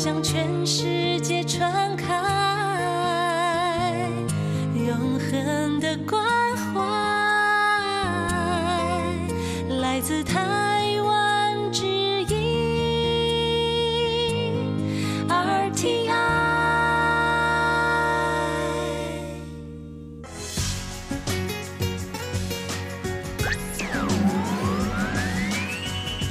向全世界传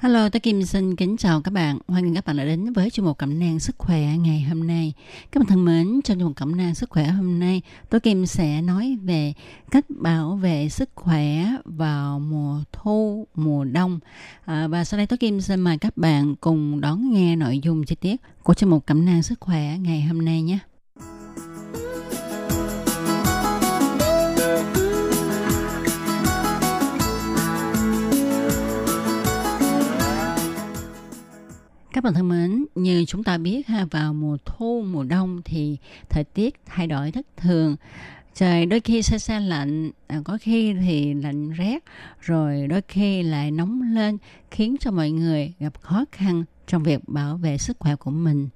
Hello, tôi Kim xin kính chào các bạn. Hoan nghênh các bạn đã đến với chương mục cẩm nang sức khỏe ngày hôm nay. Các bạn thân mến, trong chương mục cẩm nang sức khỏe hôm nay, tôi Kim sẽ nói về cách bảo vệ sức khỏe vào mùa thu, mùa đông. À, và sau đây tôi Kim xin mời các bạn cùng đón nghe nội dung chi tiết của chương mục cẩm nang sức khỏe ngày hôm nay nhé. Các bạn thân mến, như chúng ta biết ha vào mùa thu, mùa đông thì thời tiết thay đổi thất thường. Trời đôi khi se se lạnh, à, có khi thì lạnh rét, rồi đôi khi lại nóng lên khiến cho mọi người gặp khó khăn trong việc bảo vệ sức khỏe của mình.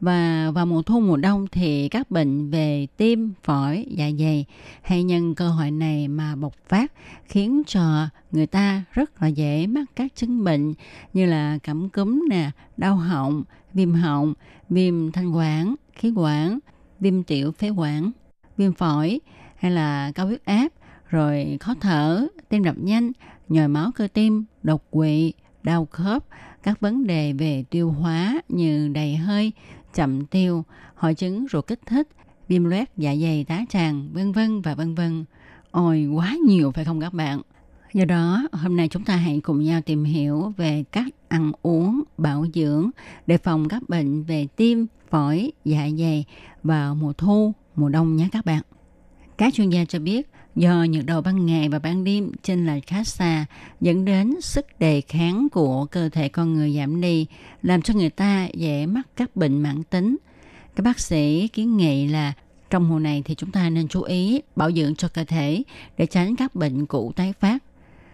Và vào mùa thu mùa đông thì các bệnh về tim, phổi, dạ dày hay nhân cơ hội này mà bộc phát khiến cho người ta rất là dễ mắc các chứng bệnh như là cảm cúm nè, đau họng, viêm họng, viêm thanh quản, khí quản, viêm tiểu phế quản, viêm phổi hay là cao huyết áp, rồi khó thở, tim đập nhanh, nhồi máu cơ tim, đột quỵ, đau khớp, các vấn đề về tiêu hóa như đầy hơi, chậm tiêu, hội chứng ruột kích thích, viêm loét dạ dày tá tràng, vân vân và vân vân. Ôi quá nhiều phải không các bạn? Do đó, hôm nay chúng ta hãy cùng nhau tìm hiểu về cách ăn uống, bảo dưỡng để phòng các bệnh về tim, phổi, dạ dày vào mùa thu, mùa đông nhé các bạn. Các chuyên gia cho biết, do nhiệt độ ban ngày và ban đêm chênh lệch khá xa dẫn đến sức đề kháng của cơ thể con người giảm đi, làm cho người ta dễ mắc các bệnh mãn tính. Các bác sĩ kiến nghị là trong mùa này thì chúng ta nên chú ý bảo dưỡng cho cơ thể để tránh các bệnh cũ tái phát.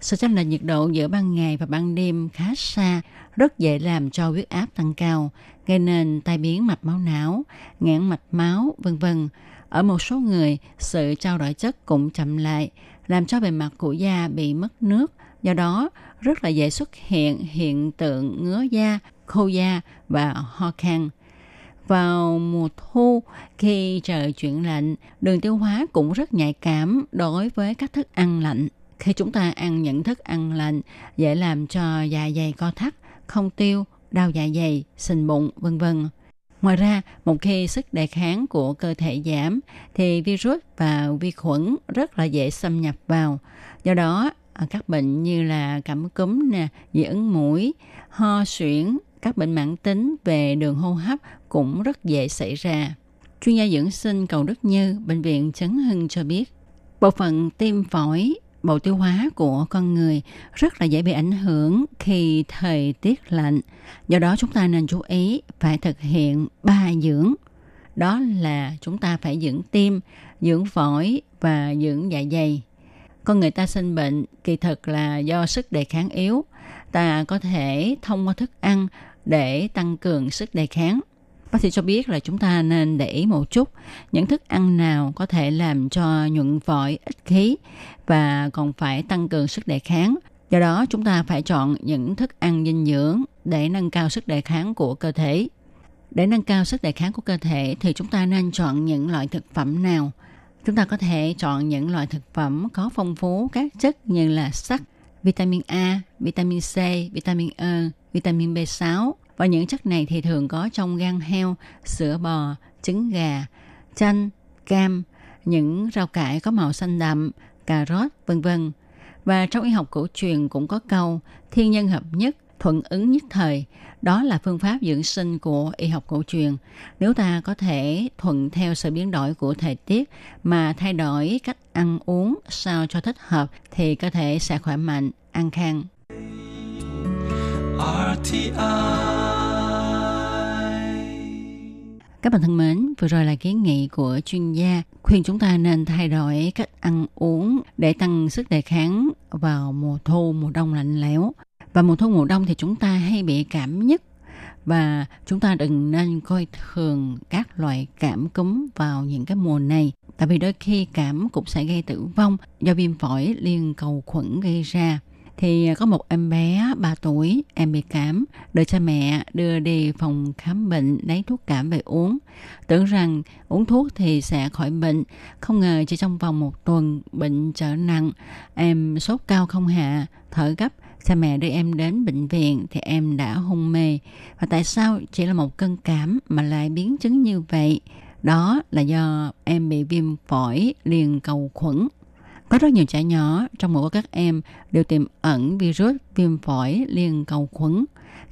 Sự chênh lệch nhiệt độ giữa ban ngày và ban đêm khá xa, rất dễ làm cho huyết áp tăng cao, gây nên tai biến mạch máu não, nghẽn mạch máu, vân vân. Ở một số người, sự trao đổi chất cũng chậm lại, làm cho bề mặt của da bị mất nước. Do đó, rất là dễ xuất hiện hiện tượng ngứa da, khô da và ho khan. Vào mùa thu, khi trời chuyển lạnh, đường tiêu hóa cũng rất nhạy cảm đối với các thức ăn lạnh. Khi chúng ta ăn những thức ăn lạnh, dễ làm cho dạ dày co thắt, không tiêu, đau dạ dày, sình bụng, vân vân. Ngoài ra, một khi sức đề kháng của cơ thể giảm thì virus và vi khuẩn rất là dễ xâm nhập vào. Do đó, à, các bệnh như là cảm cúm nè, dị ứng mũi, ho suyễn, các bệnh mãn tính về đường hô hấp cũng rất dễ xảy ra. Chuyên gia dưỡng sinh Cầu Đức Như, Bệnh viện Trấn Hưng cho biết, bộ phận tim phổi bộ tiêu hóa của con người rất là dễ bị ảnh hưởng khi thời tiết lạnh. Do đó chúng ta nên chú ý phải thực hiện ba dưỡng. Đó là chúng ta phải dưỡng tim, dưỡng phổi và dưỡng dạ dày. Con người ta sinh bệnh kỳ thực là do sức đề kháng yếu. Ta có thể thông qua thức ăn để tăng cường sức đề kháng. Bác sĩ cho biết là chúng ta nên để ý một chút những thức ăn nào có thể làm cho nhuận phổi ít khí và còn phải tăng cường sức đề kháng. Do đó chúng ta phải chọn những thức ăn dinh dưỡng để nâng cao sức đề kháng của cơ thể. Để nâng cao sức đề kháng của cơ thể thì chúng ta nên chọn những loại thực phẩm nào? Chúng ta có thể chọn những loại thực phẩm có phong phú các chất như là sắt, vitamin A, vitamin C, vitamin E, vitamin B6, và những chất này thì thường có trong gan heo, sữa bò, trứng gà, chanh, cam, những rau cải có màu xanh đậm, cà rốt, vân vân. Và trong y học cổ truyền cũng có câu thiên nhân hợp nhất, thuận ứng nhất thời. Đó là phương pháp dưỡng sinh của y học cổ truyền. Nếu ta có thể thuận theo sự biến đổi của thời tiết mà thay đổi cách ăn uống sao cho thích hợp thì cơ thể sẽ khỏe mạnh, an khang. Các bạn thân mến, vừa rồi là kiến nghị của chuyên gia khuyên chúng ta nên thay đổi cách ăn uống để tăng sức đề kháng vào mùa thu, mùa đông lạnh lẽo. Và mùa thu, mùa đông thì chúng ta hay bị cảm nhất. Và chúng ta đừng nên coi thường các loại cảm cúm vào những cái mùa này. Tại vì đôi khi cảm cũng sẽ gây tử vong do viêm phổi liên cầu khuẩn gây ra thì à, có một em bé 3 tuổi, em bị cảm, đợi cha mẹ đưa đi phòng khám bệnh lấy thuốc cảm về uống. Tưởng rằng uống thuốc thì sẽ khỏi bệnh, không ngờ chỉ trong vòng một tuần bệnh trở nặng, em sốt cao không hạ, thở gấp, cha mẹ đưa em đến bệnh viện thì em đã hôn mê. Và tại sao chỉ là một cơn cảm mà lại biến chứng như vậy? Đó là do em bị viêm phổi liền cầu khuẩn. Có rất nhiều trẻ nhỏ trong mỗi các em đều tiềm ẩn virus viêm phổi liên cầu khuẩn.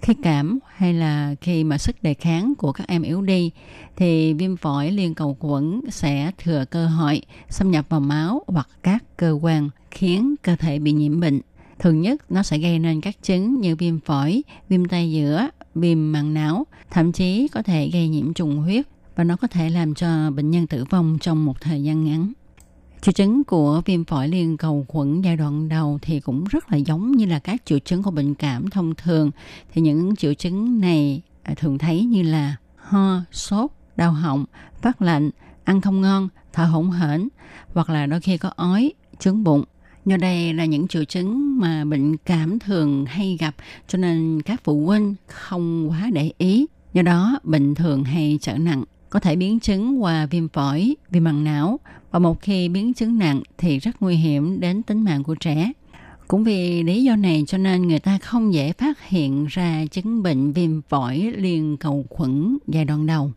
Khi cảm hay là khi mà sức đề kháng của các em yếu đi thì viêm phổi liên cầu khuẩn sẽ thừa cơ hội xâm nhập vào máu hoặc các cơ quan khiến cơ thể bị nhiễm bệnh. Thường nhất nó sẽ gây nên các chứng như viêm phổi, viêm tay giữa, viêm màng não, thậm chí có thể gây nhiễm trùng huyết và nó có thể làm cho bệnh nhân tử vong trong một thời gian ngắn. Triệu chứng của viêm phổi liên cầu khuẩn giai đoạn đầu thì cũng rất là giống như là các triệu chứng của bệnh cảm thông thường. Thì những triệu chứng này à, thường thấy như là ho, sốt, đau họng, phát lạnh, ăn không ngon, thở hổn hển hoặc là đôi khi có ói, trướng bụng. Do đây là những triệu chứng mà bệnh cảm thường hay gặp cho nên các phụ huynh không quá để ý. Do đó bệnh thường hay trở nặng có thể biến chứng qua viêm phổi, viêm màng não và một khi biến chứng nặng thì rất nguy hiểm đến tính mạng của trẻ. Cũng vì lý do này cho nên người ta không dễ phát hiện ra chứng bệnh viêm phổi liền cầu khuẩn giai đoạn đầu.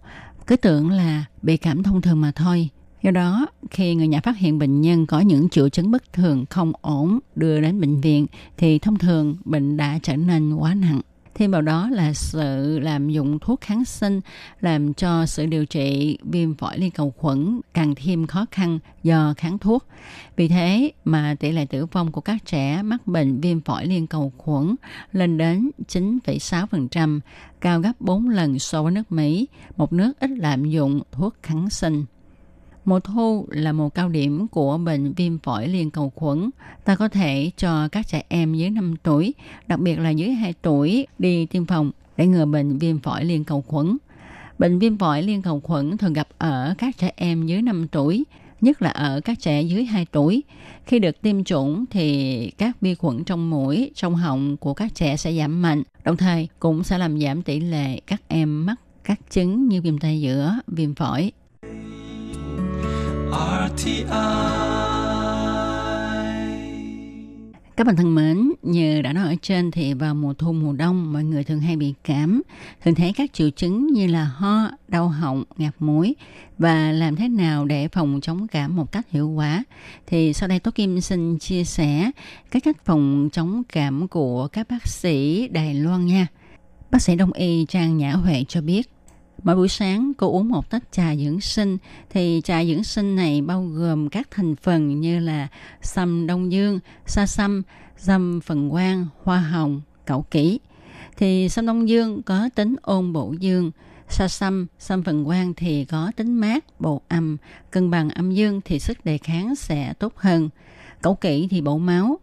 Cứ tưởng là bị cảm thông thường mà thôi. Do đó, khi người nhà phát hiện bệnh nhân có những triệu chứng bất thường không ổn đưa đến bệnh viện thì thông thường bệnh đã trở nên quá nặng. Thêm vào đó là sự làm dụng thuốc kháng sinh làm cho sự điều trị viêm phổi liên cầu khuẩn càng thêm khó khăn do kháng thuốc. Vì thế mà tỷ lệ tử vong của các trẻ mắc bệnh viêm phổi liên cầu khuẩn lên đến 9,6%, cao gấp 4 lần so với nước Mỹ, một nước ít lạm dụng thuốc kháng sinh. Mùa thu là mùa cao điểm của bệnh viêm phổi liên cầu khuẩn. Ta có thể cho các trẻ em dưới 5 tuổi, đặc biệt là dưới 2 tuổi, đi tiêm phòng để ngừa bệnh viêm phổi liên cầu khuẩn. Bệnh viêm phổi liên cầu khuẩn thường gặp ở các trẻ em dưới 5 tuổi, nhất là ở các trẻ dưới 2 tuổi. Khi được tiêm chủng thì các vi khuẩn trong mũi, trong họng của các trẻ sẽ giảm mạnh, đồng thời cũng sẽ làm giảm tỷ lệ các em mắc các chứng như viêm tay giữa, viêm phổi, các bạn thân mến, như đã nói ở trên thì vào mùa thu mùa đông mọi người thường hay bị cảm, thường thấy các triệu chứng như là ho, đau họng, ngạt mũi và làm thế nào để phòng chống cảm một cách hiệu quả. Thì sau đây Tố Kim xin chia sẻ các cách phòng chống cảm của các bác sĩ Đài Loan nha. Bác sĩ Đông y Trang Nhã Huệ cho biết Mỗi buổi sáng cô uống một tách trà dưỡng sinh thì trà dưỡng sinh này bao gồm các thành phần như là sâm đông dương, sa sâm, dâm phần quang, hoa hồng, cẩu kỷ. Thì sâm đông dương có tính ôn bổ dương, sa sâm, sâm phần quang thì có tính mát, bổ âm, cân bằng âm dương thì sức đề kháng sẽ tốt hơn. Cẩu kỷ thì bổ máu,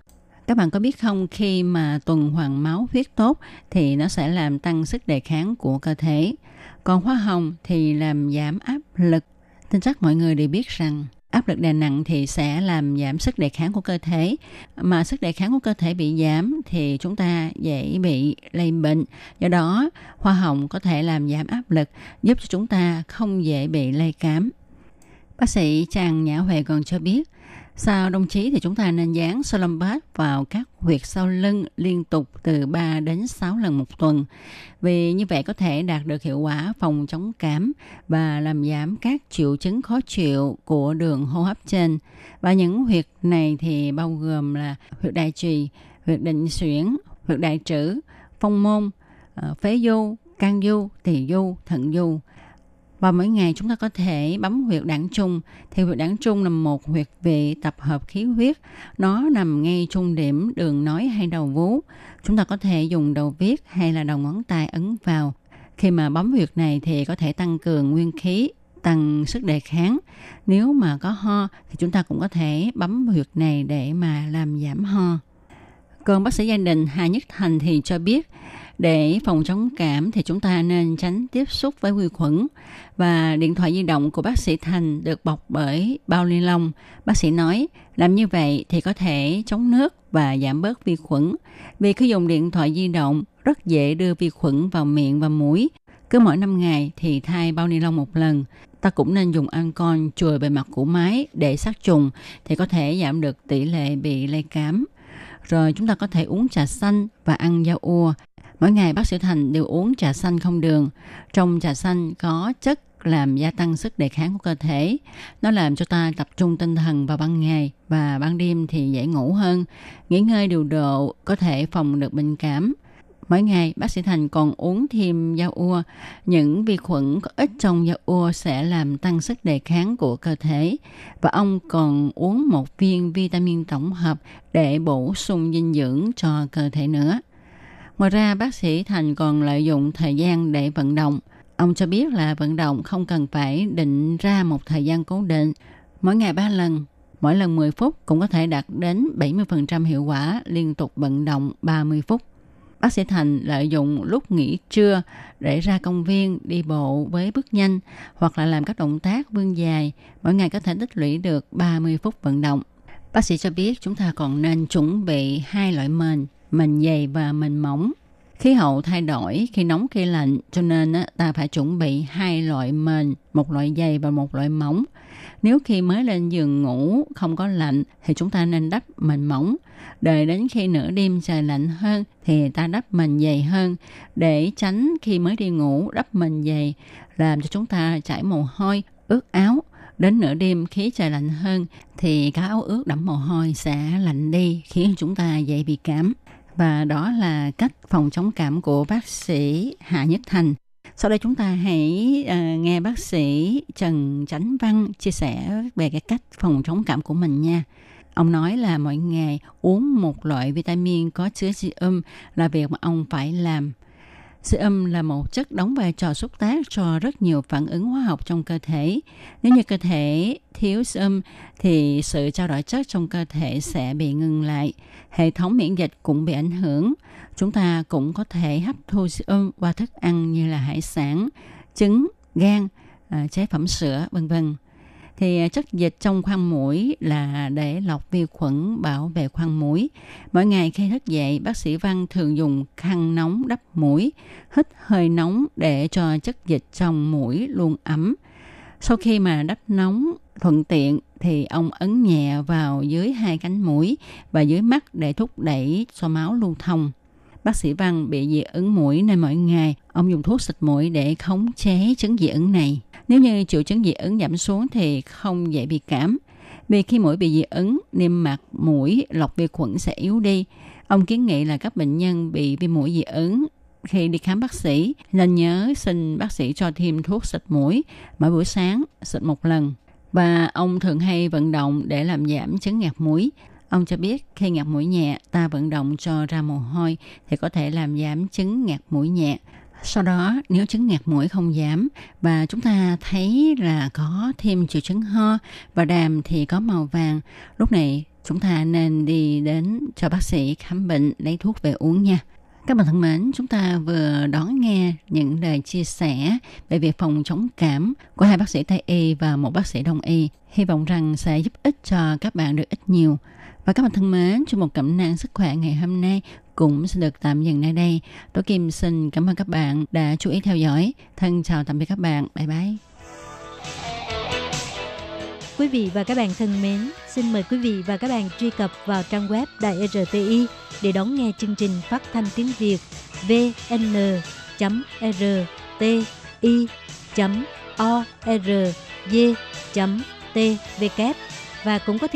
các bạn có biết không khi mà tuần hoàn máu huyết tốt thì nó sẽ làm tăng sức đề kháng của cơ thể. Còn hoa hồng thì làm giảm áp lực. Tin chắc mọi người đều biết rằng áp lực đè nặng thì sẽ làm giảm sức đề kháng của cơ thể. Mà sức đề kháng của cơ thể bị giảm thì chúng ta dễ bị lây bệnh. Do đó, hoa hồng có thể làm giảm áp lực, giúp cho chúng ta không dễ bị lây cám. Bác sĩ Tràng Nhã Huệ còn cho biết, sau đồng chí thì chúng ta nên dán Solombat vào các huyệt sau lưng liên tục từ 3 đến 6 lần một tuần. Vì như vậy có thể đạt được hiệu quả phòng chống cảm và làm giảm các triệu chứng khó chịu của đường hô hấp trên. Và những huyệt này thì bao gồm là huyệt đại trì, huyệt định xuyển, huyệt đại trữ, phong môn, ờ, phế du, can du, tỳ du, thận du. Và mỗi ngày chúng ta có thể bấm huyệt đảng trung. Thì huyệt đảng trung là một huyệt vị tập hợp khí huyết. Nó nằm ngay trung điểm đường nói hay đầu vú. Chúng ta có thể dùng đầu viết hay là đầu ngón tay ấn vào. Khi mà bấm huyệt này thì có thể tăng cường nguyên khí, tăng sức đề kháng. Nếu mà có ho thì chúng ta cũng có thể bấm huyệt này để mà làm giảm ho. Còn bác sĩ gia đình Hà Nhất Thành thì cho biết để phòng chống cảm thì chúng ta nên tránh tiếp xúc với vi khuẩn và điện thoại di động của bác sĩ Thành được bọc bởi bao ni lông. Bác sĩ nói, làm như vậy thì có thể chống nước và giảm bớt vi khuẩn. Vì khi dùng điện thoại di động, rất dễ đưa vi khuẩn vào miệng và mũi. Cứ mỗi 5 ngày thì thay bao ni lông một lần. Ta cũng nên dùng ancol chùi bề mặt của máy để sát trùng thì có thể giảm được tỷ lệ bị lây cám. Rồi chúng ta có thể uống trà xanh và ăn rau ua. Mỗi ngày bác sĩ Thành đều uống trà xanh không đường. Trong trà xanh có chất làm gia tăng sức đề kháng của cơ thể. Nó làm cho ta tập trung tinh thần vào ban ngày và ban đêm thì dễ ngủ hơn. Nghỉ ngơi điều độ có thể phòng được bệnh cảm. Mỗi ngày, bác sĩ Thành còn uống thêm dao ua. Những vi khuẩn có ít trong dao ua sẽ làm tăng sức đề kháng của cơ thể. Và ông còn uống một viên vitamin tổng hợp để bổ sung dinh dưỡng cho cơ thể nữa. Ngoài ra, bác sĩ Thành còn lợi dụng thời gian để vận động. Ông cho biết là vận động không cần phải định ra một thời gian cố định. Mỗi ngày 3 lần, mỗi lần 10 phút cũng có thể đạt đến 70% hiệu quả liên tục vận động 30 phút. Bác sĩ Thành lợi dụng lúc nghỉ trưa để ra công viên đi bộ với bước nhanh hoặc là làm các động tác vươn dài. Mỗi ngày có thể tích lũy được 30 phút vận động. Bác sĩ cho biết chúng ta còn nên chuẩn bị hai loại mền, mình dày và mình mỏng. Khí hậu thay đổi khi nóng khi lạnh cho nên ta phải chuẩn bị hai loại mền, một loại dày và một loại mỏng. Nếu khi mới lên giường ngủ không có lạnh thì chúng ta nên đắp mền mỏng. Đợi đến khi nửa đêm trời lạnh hơn thì ta đắp mền dày hơn để tránh khi mới đi ngủ đắp mền dày làm cho chúng ta chảy mồ hôi, ướt áo. Đến nửa đêm khí trời lạnh hơn thì cái áo ướt đẫm mồ hôi sẽ lạnh đi khiến chúng ta dễ bị cảm. Và đó là cách phòng chống cảm của bác sĩ Hạ Nhất Thành. Sau đây chúng ta hãy uh, nghe bác sĩ Trần Chánh Văn chia sẻ về cái cách phòng chống cảm của mình nha. Ông nói là mỗi ngày uống một loại vitamin có chứa sium là việc mà ông phải làm. Sium là một chất đóng vai trò xúc tác cho rất nhiều phản ứng hóa học trong cơ thể. Nếu như cơ thể thiếu sium thì sự trao đổi chất trong cơ thể sẽ bị ngừng lại. Hệ thống miễn dịch cũng bị ảnh hưởng. Chúng ta cũng có thể hấp thu sium qua thức ăn như là hải sản, trứng, gan, à, chế phẩm sữa, vân vân thì à, chất dịch trong khoang mũi là để lọc vi khuẩn bảo vệ khoang mũi. Mỗi ngày khi thức dậy, bác sĩ Văn thường dùng khăn nóng đắp mũi, hít hơi nóng để cho chất dịch trong mũi luôn ấm. Sau khi mà đắp nóng thuận tiện thì ông ấn nhẹ vào dưới hai cánh mũi và dưới mắt để thúc đẩy cho máu lưu thông. Bác sĩ Văn bị dị ứng mũi nên mỗi ngày ông dùng thuốc xịt mũi để khống chế chứng dị ứng này. Nếu như triệu chứng dị ứng giảm xuống thì không dễ bị cảm. Vì khi mũi bị dị ứng, niêm mạc mũi lọc vi khuẩn sẽ yếu đi. Ông kiến nghị là các bệnh nhân bị viêm mũi dị ứng khi đi khám bác sĩ nên nhớ xin bác sĩ cho thêm thuốc xịt mũi mỗi buổi sáng xịt một lần. Và ông thường hay vận động để làm giảm chứng ngạt mũi. Ông cho biết khi ngạt mũi nhẹ, ta vận động cho ra mồ hôi thì có thể làm giảm chứng ngạt mũi nhẹ. Sau đó nếu chứng ngạt mũi không giảm và chúng ta thấy là có thêm triệu chứng ho và đàm thì có màu vàng, lúc này chúng ta nên đi đến cho bác sĩ khám bệnh lấy thuốc về uống nha. Các bạn thân mến, chúng ta vừa đón nghe những lời chia sẻ về việc phòng chống cảm của hai bác sĩ Tây Y và một bác sĩ Đông Y. Hy vọng rằng sẽ giúp ích cho các bạn được ít nhiều. Và các bạn thân mến, trong một cẩm nang sức khỏe ngày hôm nay cũng sẽ được tạm dừng nơi đây. Tố Kim xin cảm ơn các bạn đã chú ý theo dõi. Thân chào tạm biệt các bạn. Bye bye. Quý vị và các bạn thân mến, xin mời quý vị và các bạn truy cập vào trang web Đài e RTI để đón nghe chương trình phát thanh tiếng Việt vn.rti.org.tvk e và cũng có thể